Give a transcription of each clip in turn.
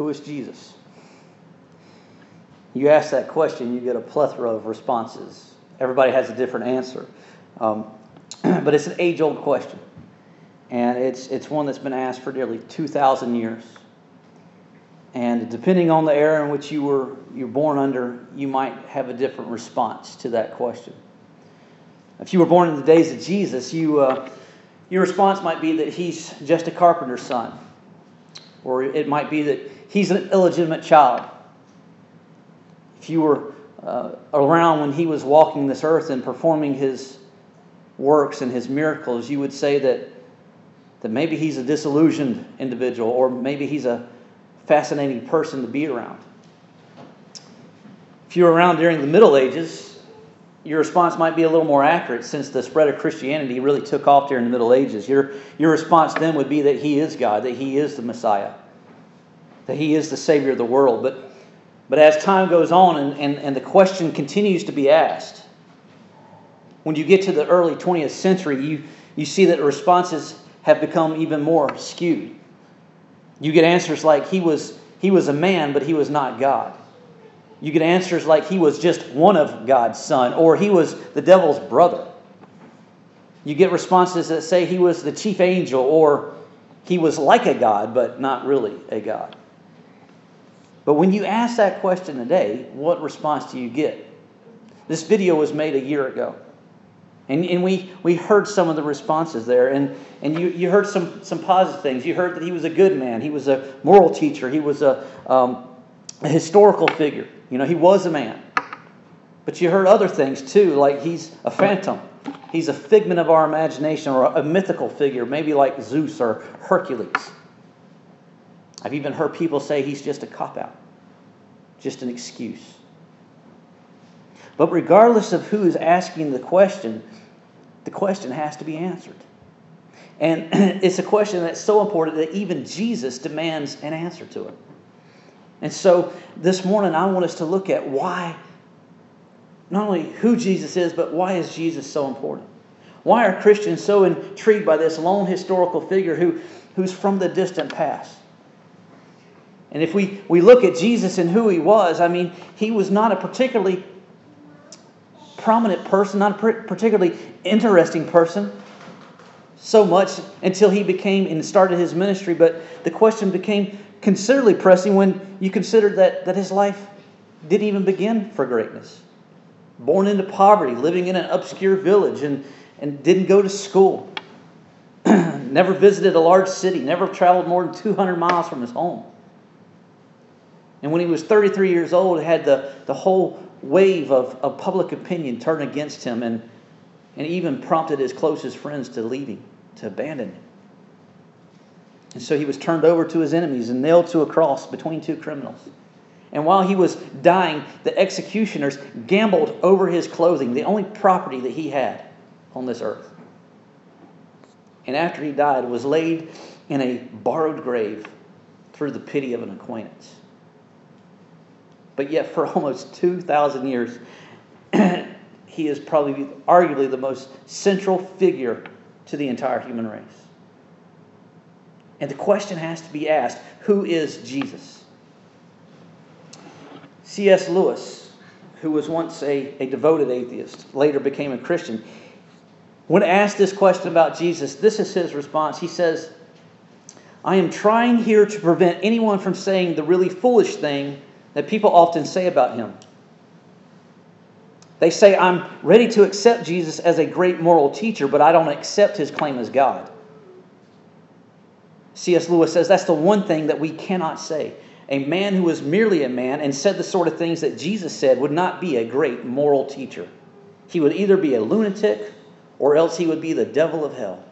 Who is Jesus? You ask that question, you get a plethora of responses. Everybody has a different answer. Um, but it's an age old question. And it's, it's one that's been asked for nearly 2,000 years. And depending on the era in which you were you're born under, you might have a different response to that question. If you were born in the days of Jesus, you, uh, your response might be that he's just a carpenter's son. Or it might be that he's an illegitimate child. If you were uh, around when he was walking this earth and performing his works and his miracles, you would say that, that maybe he's a disillusioned individual or maybe he's a fascinating person to be around. If you were around during the Middle Ages, your response might be a little more accurate since the spread of Christianity really took off during the Middle Ages. Your, your response then would be that He is God, that He is the Messiah, that He is the Savior of the world. But, but as time goes on and, and, and the question continues to be asked, when you get to the early 20th century, you, you see that responses have become even more skewed. You get answers like, He was, he was a man, but He was not God. You get answers like he was just one of God's son, or he was the devil's brother. You get responses that say he was the chief angel, or he was like a God, but not really a God. But when you ask that question today, what response do you get? This video was made a year ago. And, and we, we heard some of the responses there, and, and you, you heard some, some positive things. You heard that he was a good man, he was a moral teacher, he was a, um, a historical figure. You know, he was a man. But you heard other things too, like he's a phantom. He's a figment of our imagination or a mythical figure, maybe like Zeus or Hercules. I've even heard people say he's just a cop out, just an excuse. But regardless of who is asking the question, the question has to be answered. And it's a question that's so important that even Jesus demands an answer to it. And so this morning, I want us to look at why, not only who Jesus is, but why is Jesus so important? Why are Christians so intrigued by this lone historical figure who, who's from the distant past? And if we, we look at Jesus and who he was, I mean, he was not a particularly prominent person, not a particularly interesting person so much until he became and started his ministry. But the question became considerably pressing when you consider that, that his life didn't even begin for greatness. Born into poverty, living in an obscure village, and, and didn't go to school. never visited a large city, never traveled more than 200 miles from his home. And when he was 33 years old, had the, the whole wave of, of public opinion turn against him and, and even prompted his closest friends to leave him, to abandon him. And so he was turned over to his enemies and nailed to a cross between two criminals. And while he was dying, the executioners gambled over his clothing, the only property that he had on this earth. And after he died, was laid in a borrowed grave through the pity of an acquaintance. But yet, for almost 2,000 years, he is probably arguably the most central figure to the entire human race. And the question has to be asked who is Jesus? C.S. Lewis, who was once a, a devoted atheist, later became a Christian, when asked this question about Jesus, this is his response. He says, I am trying here to prevent anyone from saying the really foolish thing that people often say about him. They say, I'm ready to accept Jesus as a great moral teacher, but I don't accept his claim as God. C.S. Lewis says that's the one thing that we cannot say. A man who was merely a man and said the sort of things that Jesus said would not be a great moral teacher. He would either be a lunatic or else he would be the devil of hell.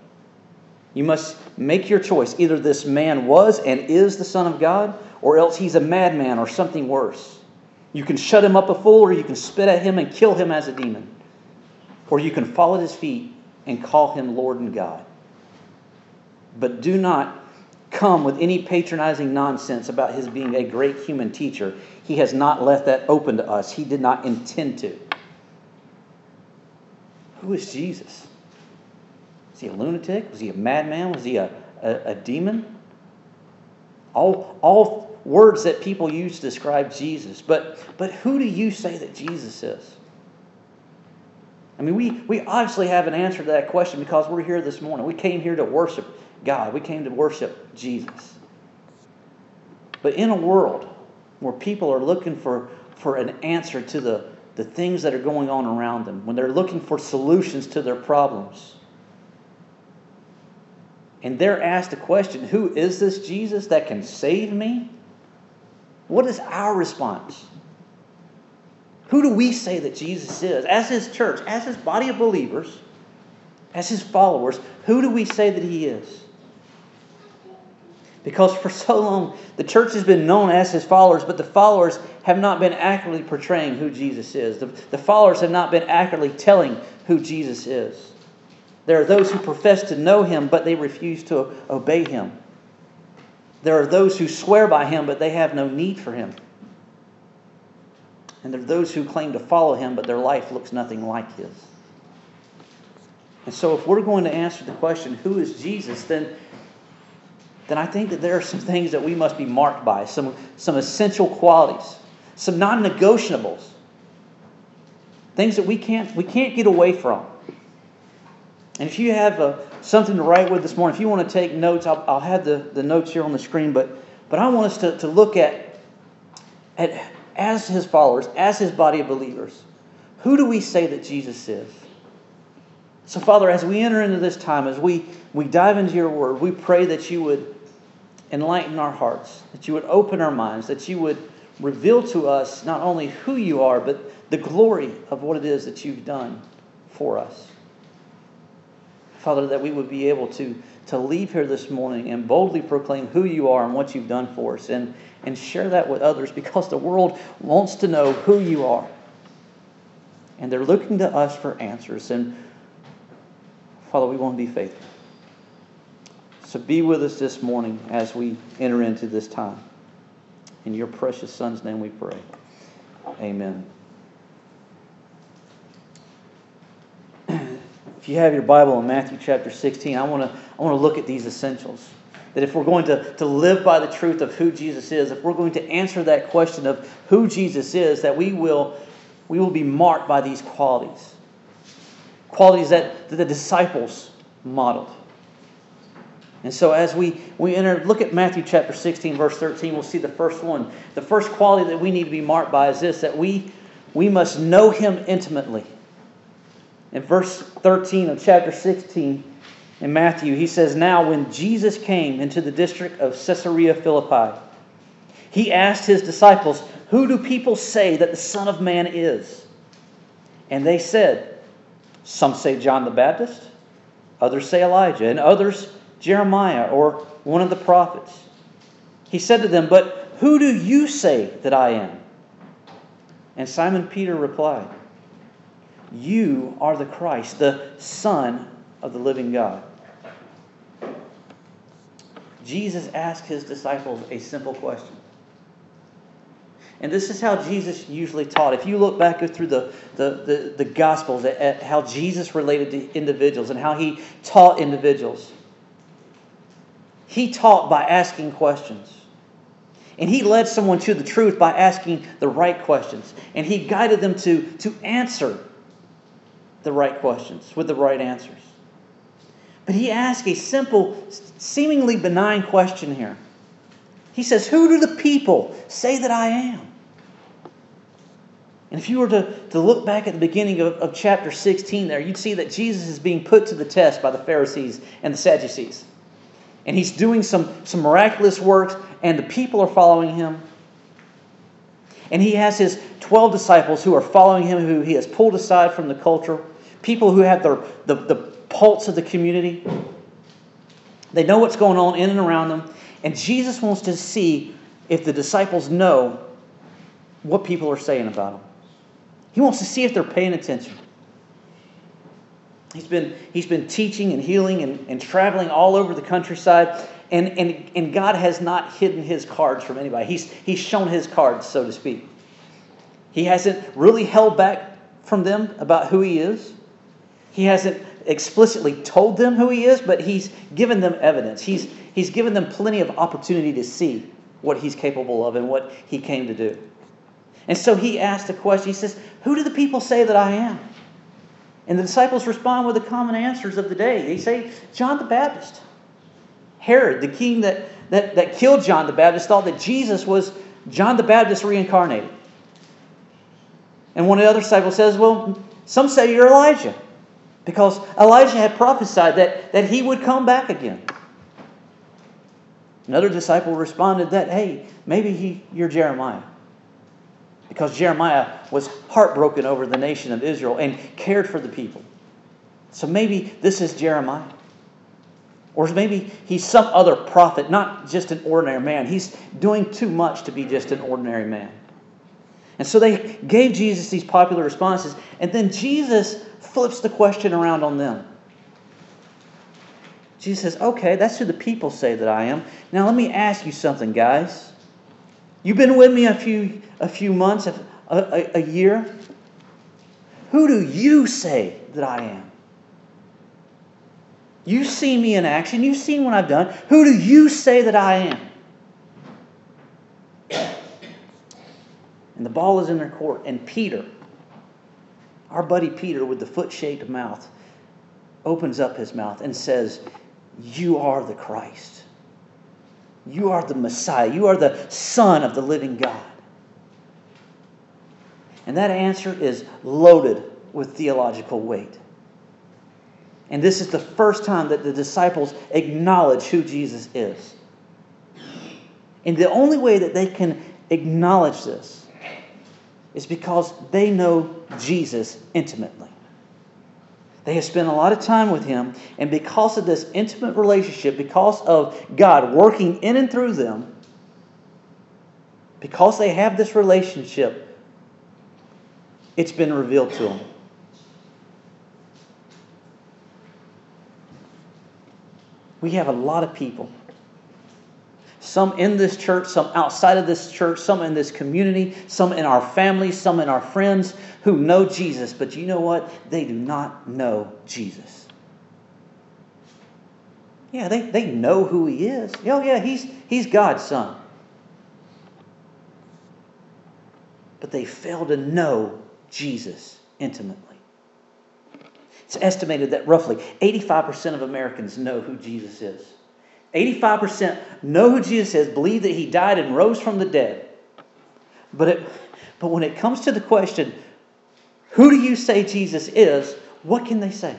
You must make your choice. Either this man was and is the Son of God, or else he's a madman or something worse. You can shut him up a fool, or you can spit at him and kill him as a demon. Or you can fall at his feet and call him Lord and God. But do not come with any patronizing nonsense about his being a great human teacher. He has not left that open to us. He did not intend to. Who is Jesus? Is he a lunatic? Was he a madman? Was he a, a, a demon? all, all words that people use to describe Jesus. But, but who do you say that Jesus is? I mean, we, we obviously have an answer to that question because we're here this morning. We came here to worship God, we came to worship Jesus. But in a world where people are looking for, for an answer to the, the things that are going on around them, when they're looking for solutions to their problems, and they're asked a question Who is this Jesus that can save me? What is our response? Who do we say that Jesus is? As his church, as his body of believers, as his followers, who do we say that he is? Because for so long, the church has been known as his followers, but the followers have not been accurately portraying who Jesus is. The, the followers have not been accurately telling who Jesus is. There are those who profess to know him, but they refuse to obey him. There are those who swear by him, but they have no need for him. And there are those who claim to follow him, but their life looks nothing like his. And so, if we're going to answer the question, who is Jesus, then, then I think that there are some things that we must be marked by, some, some essential qualities, some non negotiables, things that we can't, we can't get away from. And if you have uh, something to write with this morning, if you want to take notes, I'll, I'll have the, the notes here on the screen. But, but I want us to, to look at, at, as his followers, as his body of believers, who do we say that Jesus is? So, Father, as we enter into this time, as we, we dive into your word, we pray that you would enlighten our hearts, that you would open our minds, that you would reveal to us not only who you are, but the glory of what it is that you've done for us. Father, that we would be able to, to leave here this morning and boldly proclaim who you are and what you've done for us and, and share that with others because the world wants to know who you are. And they're looking to us for answers. And Father, we want to be faithful. So be with us this morning as we enter into this time. In your precious Son's name we pray. Amen. If you have your Bible in Matthew chapter 16, I want to I want to look at these essentials. That if we're going to, to live by the truth of who Jesus is, if we're going to answer that question of who Jesus is, that we will, we will be marked by these qualities. Qualities that, that the disciples modeled. And so as we, we enter, look at Matthew chapter 16, verse 13, we'll see the first one. The first quality that we need to be marked by is this that we, we must know him intimately. In verse 13 of chapter 16 in Matthew, he says, Now when Jesus came into the district of Caesarea Philippi, he asked his disciples, Who do people say that the Son of Man is? And they said, Some say John the Baptist, others say Elijah, and others Jeremiah or one of the prophets. He said to them, But who do you say that I am? And Simon Peter replied, you are the Christ, the Son of the living God. Jesus asked his disciples a simple question. And this is how Jesus usually taught. If you look back through the, the, the, the Gospels at, at how Jesus related to individuals and how he taught individuals, he taught by asking questions. And he led someone to the truth by asking the right questions. And he guided them to, to answer the right questions with the right answers. But he asks a simple, seemingly benign question here. He says, Who do the people say that I am? And if you were to, to look back at the beginning of, of chapter 16 there, you'd see that Jesus is being put to the test by the Pharisees and the Sadducees. And he's doing some, some miraculous works, and the people are following him. And he has his 12 disciples who are following him, who he has pulled aside from the culture, people who have the, the, the pulse of the community. They know what's going on in and around them. And Jesus wants to see if the disciples know what people are saying about him. He wants to see if they're paying attention. He's been, he's been teaching and healing and, and traveling all over the countryside. And, and, and God has not hidden his cards from anybody. He's, he's shown his cards, so to speak. He hasn't really held back from them about who he is. He hasn't explicitly told them who he is, but he's given them evidence. He's, he's given them plenty of opportunity to see what he's capable of and what he came to do. And so he asked a question. He says, Who do the people say that I am? And the disciples respond with the common answers of the day. They say, John the Baptist. Herod, the king that, that, that killed John the Baptist, thought that Jesus was John the Baptist reincarnated. And one of the other disciples says, Well, some say you're Elijah, because Elijah had prophesied that, that he would come back again. Another disciple responded that, Hey, maybe he, you're Jeremiah because Jeremiah was heartbroken over the nation of Israel and cared for the people. So maybe this is Jeremiah. Or maybe he's some other prophet, not just an ordinary man. He's doing too much to be just an ordinary man. And so they gave Jesus these popular responses, and then Jesus flips the question around on them. Jesus says, Okay, that's who the people say that I am. Now let me ask you something, guys. You've been with me a few, a few months, a, a, a year. Who do you say that I am? You've seen me in action. You've seen what I've done. Who do you say that I am? And the ball is in their court. And Peter, our buddy Peter with the foot shaped mouth, opens up his mouth and says, You are the Christ. You are the Messiah. You are the Son of the living God. And that answer is loaded with theological weight. And this is the first time that the disciples acknowledge who Jesus is. And the only way that they can acknowledge this is because they know Jesus intimately. They have spent a lot of time with Him, and because of this intimate relationship, because of God working in and through them, because they have this relationship, it's been revealed to them. We have a lot of people some in this church, some outside of this church, some in this community, some in our families, some in our friends who know Jesus, but you know what? They do not know Jesus. Yeah, they, they know who he is. Oh, yeah, he's, he's God's son. But they fail to know Jesus intimately. It's estimated that roughly 85% of Americans know who Jesus is. 85% know who Jesus is, believe that he died and rose from the dead. But, it, but when it comes to the question, who do you say Jesus is? What can they say?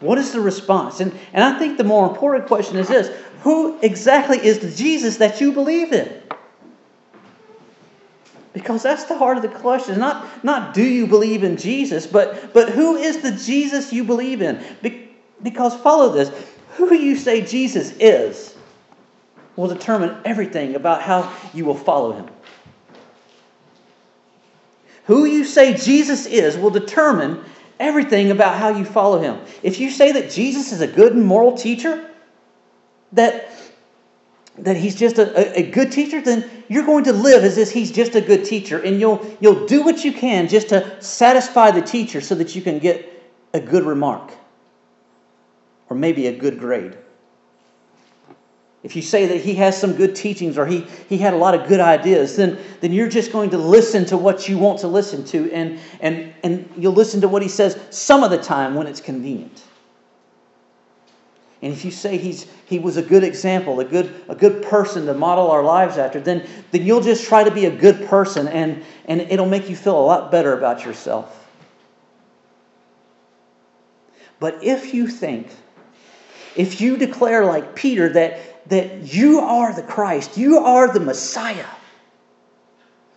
What is the response? And, and I think the more important question is this Who exactly is the Jesus that you believe in? Because that's the heart of the question. Not, not do you believe in Jesus, but, but who is the Jesus you believe in? Because follow this who you say Jesus is will determine everything about how you will follow him. Who you say Jesus is will determine everything about how you follow him. If you say that Jesus is a good and moral teacher, that, that he's just a, a, good teacher, then you're going to live as if he's just a good teacher, and you'll, you'll do what you can just to satisfy the teacher so that you can get a good remark or maybe a good grade. If you say that he has some good teachings or he, he had a lot of good ideas, then, then you're just going to listen to what you want to listen to, and, and, and you'll listen to what he says some of the time when it's convenient. And if you say he's, he was a good example, a good, a good person to model our lives after, then, then you'll just try to be a good person and, and it'll make you feel a lot better about yourself. But if you think if you declare, like Peter, that, that you are the Christ, you are the Messiah,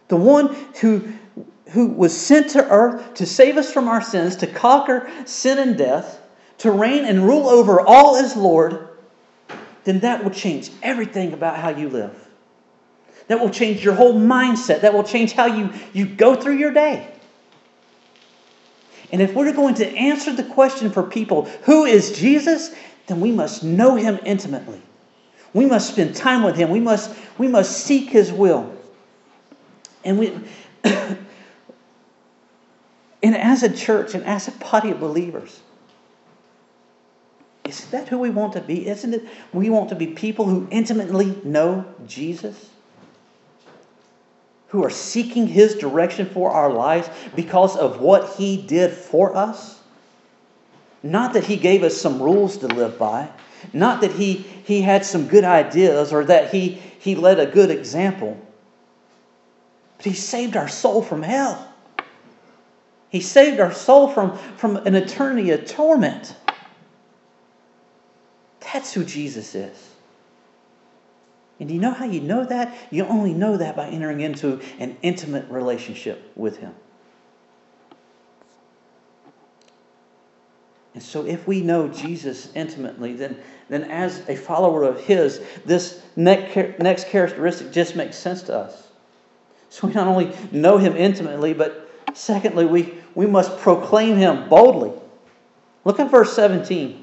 the one who, who was sent to earth to save us from our sins, to conquer sin and death, to reign and rule over all as Lord, then that will change everything about how you live. That will change your whole mindset. That will change how you, you go through your day. And if we're going to answer the question for people, who is Jesus? then we must know him intimately. We must spend time with him. We must, we must seek his will. And we And as a church and as a body of believers, is that who we want to be? Isn't it? We want to be people who intimately know Jesus, who are seeking His direction for our lives because of what He did for us. Not that He gave us some rules to live by, not that He, he had some good ideas or that he, he led a good example, but He saved our soul from hell. He saved our soul from, from an eternity of torment. That's who Jesus is. And do you know how you know that? You only know that by entering into an intimate relationship with Him. And so, if we know Jesus intimately, then, then as a follower of His, this next characteristic just makes sense to us. So, we not only know Him intimately, but secondly, we, we must proclaim Him boldly. Look at verse 17.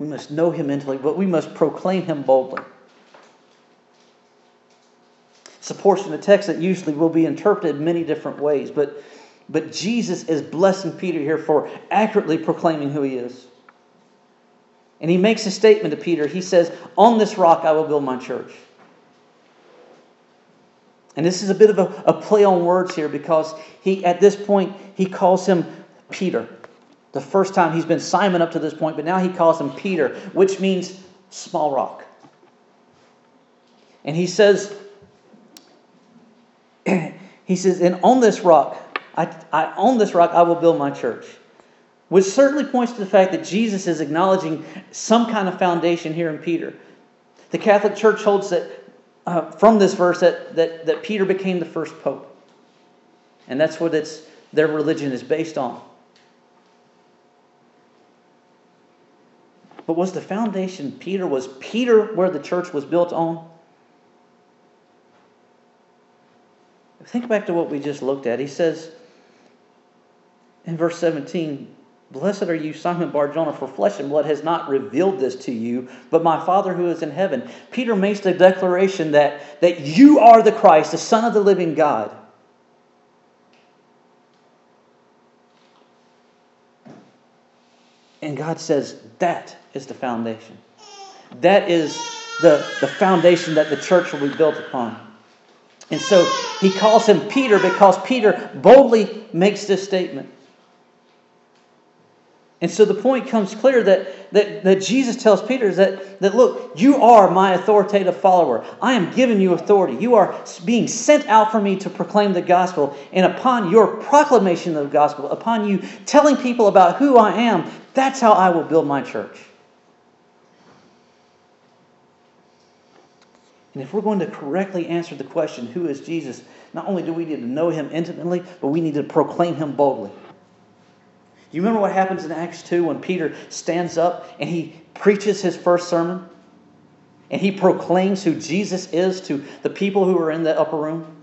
We must know him intimately, but we must proclaim him boldly. It's a portion of text that usually will be interpreted many different ways, but, but Jesus is blessing Peter here for accurately proclaiming who he is. And he makes a statement to Peter. He says, On this rock I will build my church. And this is a bit of a, a play on words here because he, at this point, he calls him Peter. The first time he's been Simon up to this point, but now he calls him Peter, which means small rock. And he says, he says, and on this rock, I, I, on this rock I will build my church. Which certainly points to the fact that Jesus is acknowledging some kind of foundation here in Peter. The Catholic Church holds that uh, from this verse that, that, that Peter became the first pope. And that's what it's, their religion is based on. But was the foundation Peter? Was Peter where the church was built on? Think back to what we just looked at. He says in verse 17, Blessed are you, Simon Barjona, for flesh and blood has not revealed this to you, but my Father who is in heaven. Peter makes the declaration that, that you are the Christ, the Son of the living God. And God says, that is the foundation. That is the, the foundation that the church will be built upon. And so he calls him Peter because Peter boldly makes this statement. And so the point comes clear that, that, that Jesus tells Peter is that, that, look, you are my authoritative follower. I am giving you authority. You are being sent out for me to proclaim the gospel. And upon your proclamation of the gospel, upon you telling people about who I am, that's how I will build my church. And if we're going to correctly answer the question, who is Jesus, not only do we need to know him intimately, but we need to proclaim him boldly. You remember what happens in Acts 2 when Peter stands up and he preaches his first sermon? And he proclaims who Jesus is to the people who are in the upper room?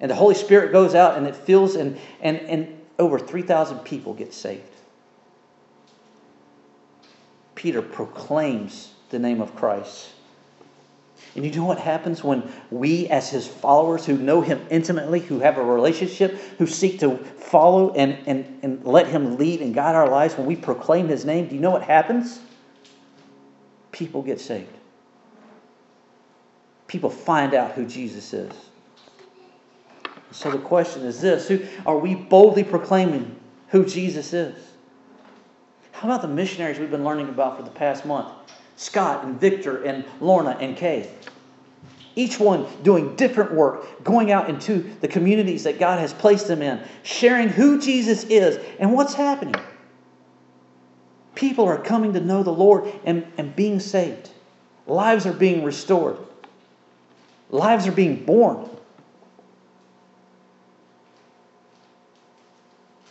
And the Holy Spirit goes out and it fills, and, and, and over 3,000 people get saved. Peter proclaims the name of Christ. And you know what happens when we, as his followers who know him intimately, who have a relationship, who seek to follow and, and, and let him lead and guide our lives, when we proclaim his name, do you know what happens? People get saved. People find out who Jesus is. So the question is this who, Are we boldly proclaiming who Jesus is? How about the missionaries we've been learning about for the past month? Scott and Victor and Lorna and Kay. Each one doing different work, going out into the communities that God has placed them in, sharing who Jesus is and what's happening. People are coming to know the Lord and, and being saved. Lives are being restored. Lives are being born.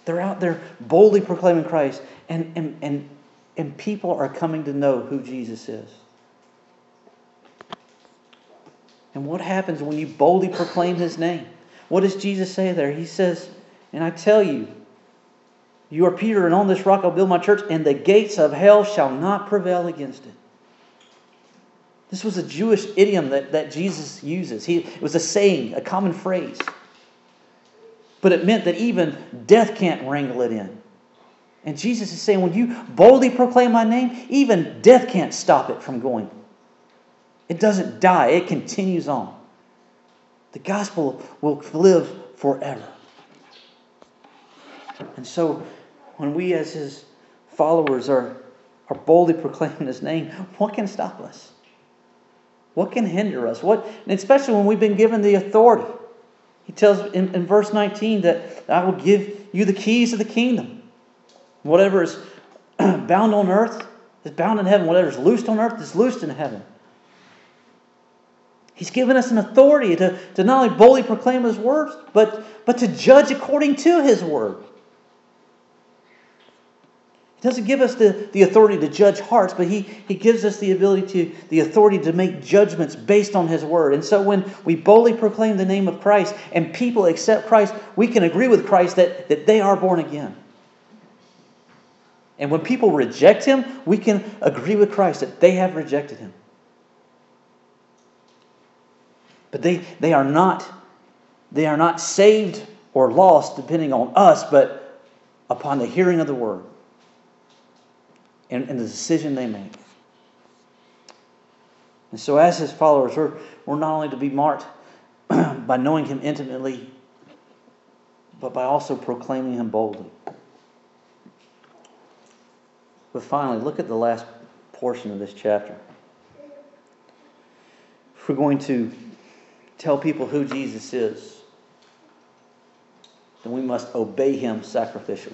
They're out there boldly proclaiming Christ, and, and, and, and people are coming to know who Jesus is. And what happens when you boldly proclaim his name? What does Jesus say there? He says, And I tell you, you are Peter, and on this rock I'll build my church, and the gates of hell shall not prevail against it. This was a Jewish idiom that, that Jesus uses. He, it was a saying, a common phrase. But it meant that even death can't wrangle it in. And Jesus is saying, when you boldly proclaim my name, even death can't stop it from going. It doesn't die, it continues on. The gospel will live forever. And so, when we as his followers are, are boldly proclaiming his name, what can stop us? What can hinder us? What, especially when we've been given the authority. He tells in, in verse 19 that I will give you the keys of the kingdom. Whatever is bound on earth is bound in heaven. Whatever is loosed on earth is loosed in heaven. He's given us an authority to, to not only boldly proclaim His words, but, but to judge according to His word. He doesn't give us the, the authority to judge hearts, but he, he gives us the ability to, the authority to make judgments based on his word. And so when we boldly proclaim the name of Christ and people accept Christ, we can agree with Christ that, that they are born again. And when people reject him, we can agree with Christ that they have rejected him. But they, they are not they are not saved or lost depending on us, but upon the hearing of the word and, and the decision they make. And so, as his followers, we're, we're not only to be marked by knowing him intimately, but by also proclaiming him boldly. But finally, look at the last portion of this chapter. If we're going to tell people who Jesus is, then we must obey him sacrificially.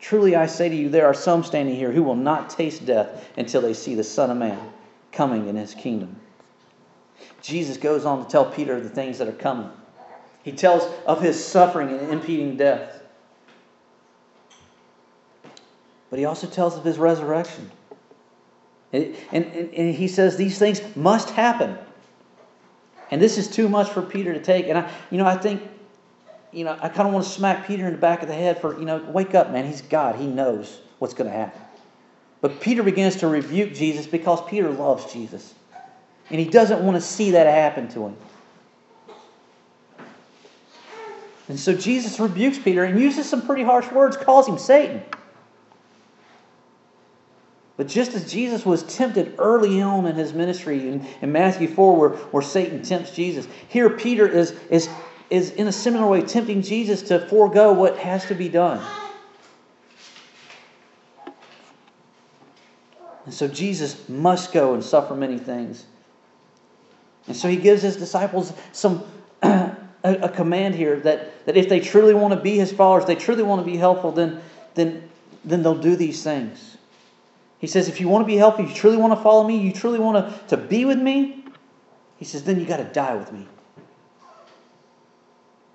Truly I say to you, there are some standing here who will not taste death until they see the Son of Man coming in his kingdom. Jesus goes on to tell Peter the things that are coming. He tells of his suffering and impeding death. But he also tells of his resurrection. And, and, and he says these things must happen. And this is too much for Peter to take. And I, you know, I think you know, I kind of want to smack Peter in the back of the head for, you know, wake up, man. He's God. He knows what's going to happen. But Peter begins to rebuke Jesus because Peter loves Jesus. And he doesn't want to see that happen to him. And so Jesus rebukes Peter and uses some pretty harsh words, calls him Satan. But just as Jesus was tempted early on in his ministry in, in Matthew 4, where, where Satan tempts Jesus, here Peter is, is is in a similar way tempting Jesus to forego what has to be done. And so Jesus must go and suffer many things. And so he gives his disciples some a, a, command here that, that if they truly want to be his followers, they truly want to be helpful, then, then, then they'll do these things. He says, if you want to be helpful, you truly want to follow me, you truly want to, to be with me, he says, then you got to die with me.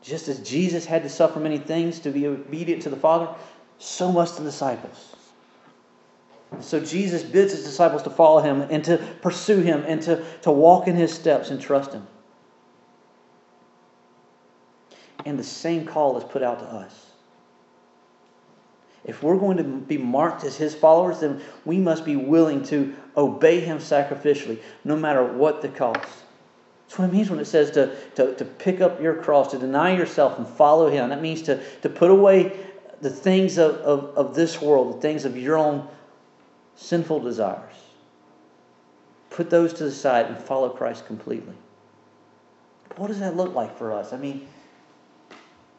Just as Jesus had to suffer many things to be obedient to the Father, so must the disciples. So Jesus bids his disciples to follow him and to pursue him and to, to walk in his steps and trust him. And the same call is put out to us. If we're going to be marked as his followers, then we must be willing to obey him sacrificially, no matter what the cost. That's what it means when it says to, to, to pick up your cross, to deny yourself and follow him. That means to, to put away the things of, of, of this world, the things of your own sinful desires. Put those to the side and follow Christ completely. What does that look like for us? I mean,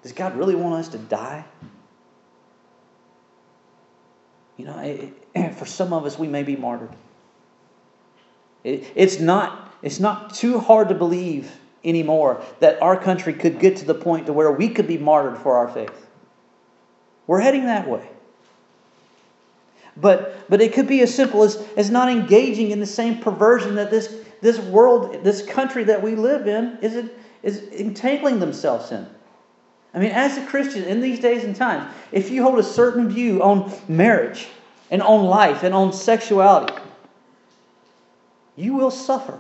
does God really want us to die? You know, it, for some of us, we may be martyred. It, it's, not, it's not too hard to believe anymore that our country could get to the point to where we could be martyred for our faith. We're heading that way. But, but it could be as simple as, as not engaging in the same perversion that this, this world, this country that we live in, is, is entangling themselves in. I mean, as a Christian in these days and times, if you hold a certain view on marriage and on life and on sexuality, you will suffer.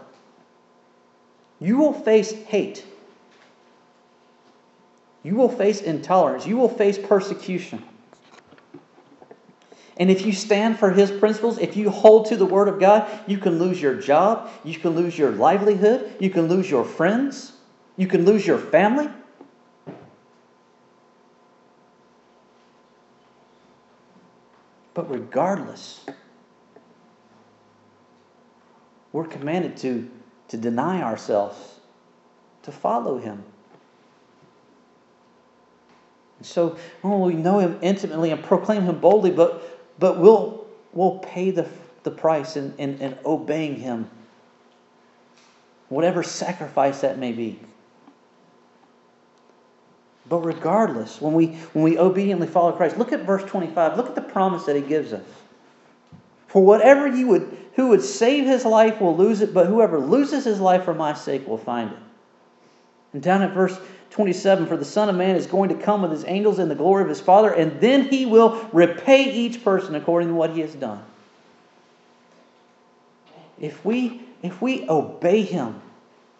You will face hate. You will face intolerance. You will face persecution. And if you stand for his principles, if you hold to the word of God, you can lose your job, you can lose your livelihood, you can lose your friends, you can lose your family. But regardless, we're commanded to, to deny ourselves, to follow him. And so, when we know him intimately and proclaim him boldly, but but we'll, we'll pay the, the price in, in, in obeying Him, whatever sacrifice that may be. But regardless, when we, when we obediently follow Christ, look at verse 25. Look at the promise that He gives us. For whatever you would, who would save his life will lose it, but whoever loses his life for my sake will find it. And down at verse 27 For the Son of Man is going to come with his angels in the glory of his Father, and then he will repay each person according to what he has done. If we, if we obey him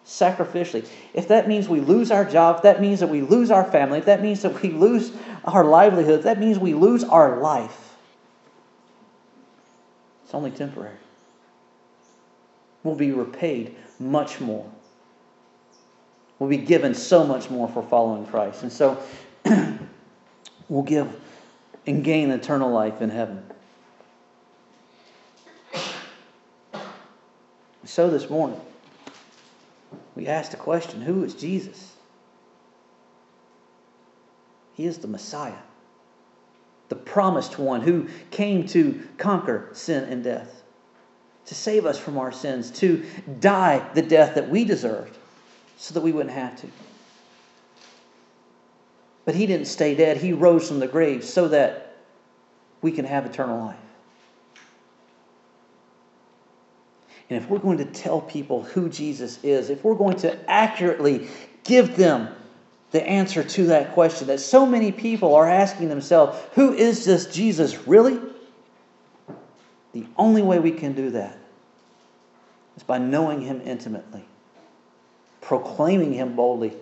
sacrificially, if that means we lose our job, if that means that we lose our family, if that means that we lose our livelihood, if that means we lose our life, only temporary. We'll be repaid much more We'll be given so much more for following Christ. And so we'll give and gain eternal life in heaven. So this morning, we asked the question who is Jesus? He is the Messiah, the promised one who came to conquer sin and death, to save us from our sins, to die the death that we deserved so that we wouldn't have to. But he didn't stay dead. He rose from the grave so that we can have eternal life. And if we're going to tell people who Jesus is, if we're going to accurately give them the answer to that question that so many people are asking themselves, who is this Jesus really? The only way we can do that is by knowing him intimately proclaiming him boldly,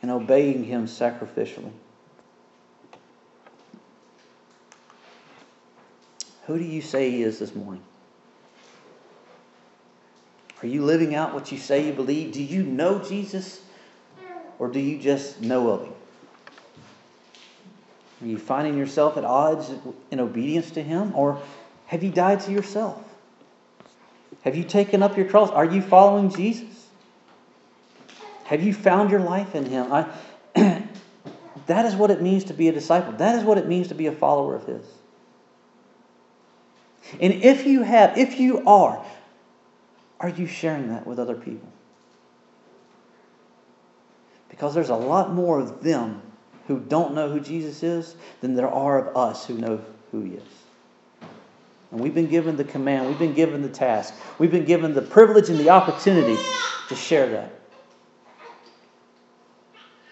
and obeying him sacrificially. Who do you say he is this morning? Are you living out what you say you believe? Do you know Jesus or do you just know of him? Are you finding yourself at odds in obedience to him or have you died to yourself? Have you taken up your cross? Are you following Jesus? Have you found your life in Him? I, that is what it means to be a disciple. That is what it means to be a follower of His. And if you have, if you are, are you sharing that with other people? Because there's a lot more of them who don't know who Jesus is than there are of us who know who He is. And we've been given the command, we've been given the task, we've been given the privilege and the opportunity to share that.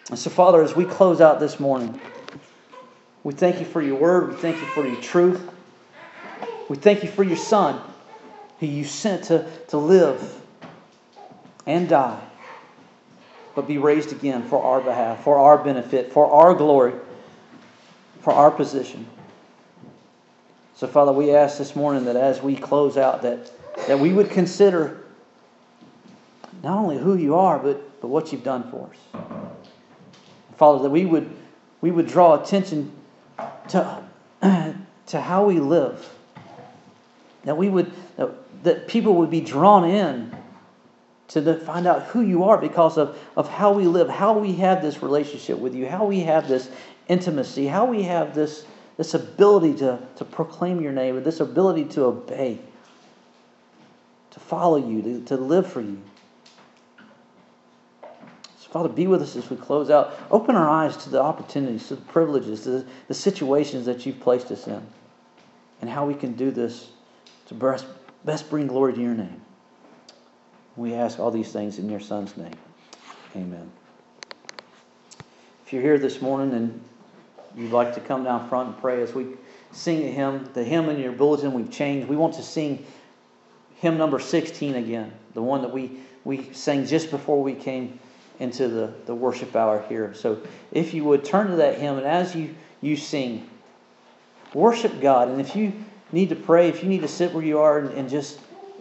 And so, Father, as we close out this morning, we thank you for your word. We thank you for your truth. We thank you for your Son, who you sent to, to live and die, but be raised again for our behalf, for our benefit, for our glory, for our position. So, Father, we ask this morning that as we close out, that, that we would consider not only who you are, but, but what you've done for us. Father, that we would, we would draw attention to, to how we live. That we would, that, that people would be drawn in to the, find out who you are because of, of how we live, how we have this relationship with you, how we have this intimacy, how we have this, this ability to, to proclaim your name, this ability to obey, to follow you, to, to live for you. So, Father, be with us as we close out. Open our eyes to the opportunities, to the privileges, to the, the situations that you've placed us in, and how we can do this to best, best bring glory to your name. We ask all these things in your Son's name. Amen. If you're here this morning and you'd like to come down front and pray as we sing a hymn, the hymn in your bulletin we've changed. We want to sing hymn number 16 again, the one that we, we sang just before we came into the, the worship hour here. So if you would turn to that hymn and as you, you sing, worship God. And if you need to pray, if you need to sit where you are and, and just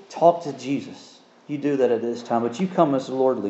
talk to Jesus, you do that at this time. But you come as the Lord leads.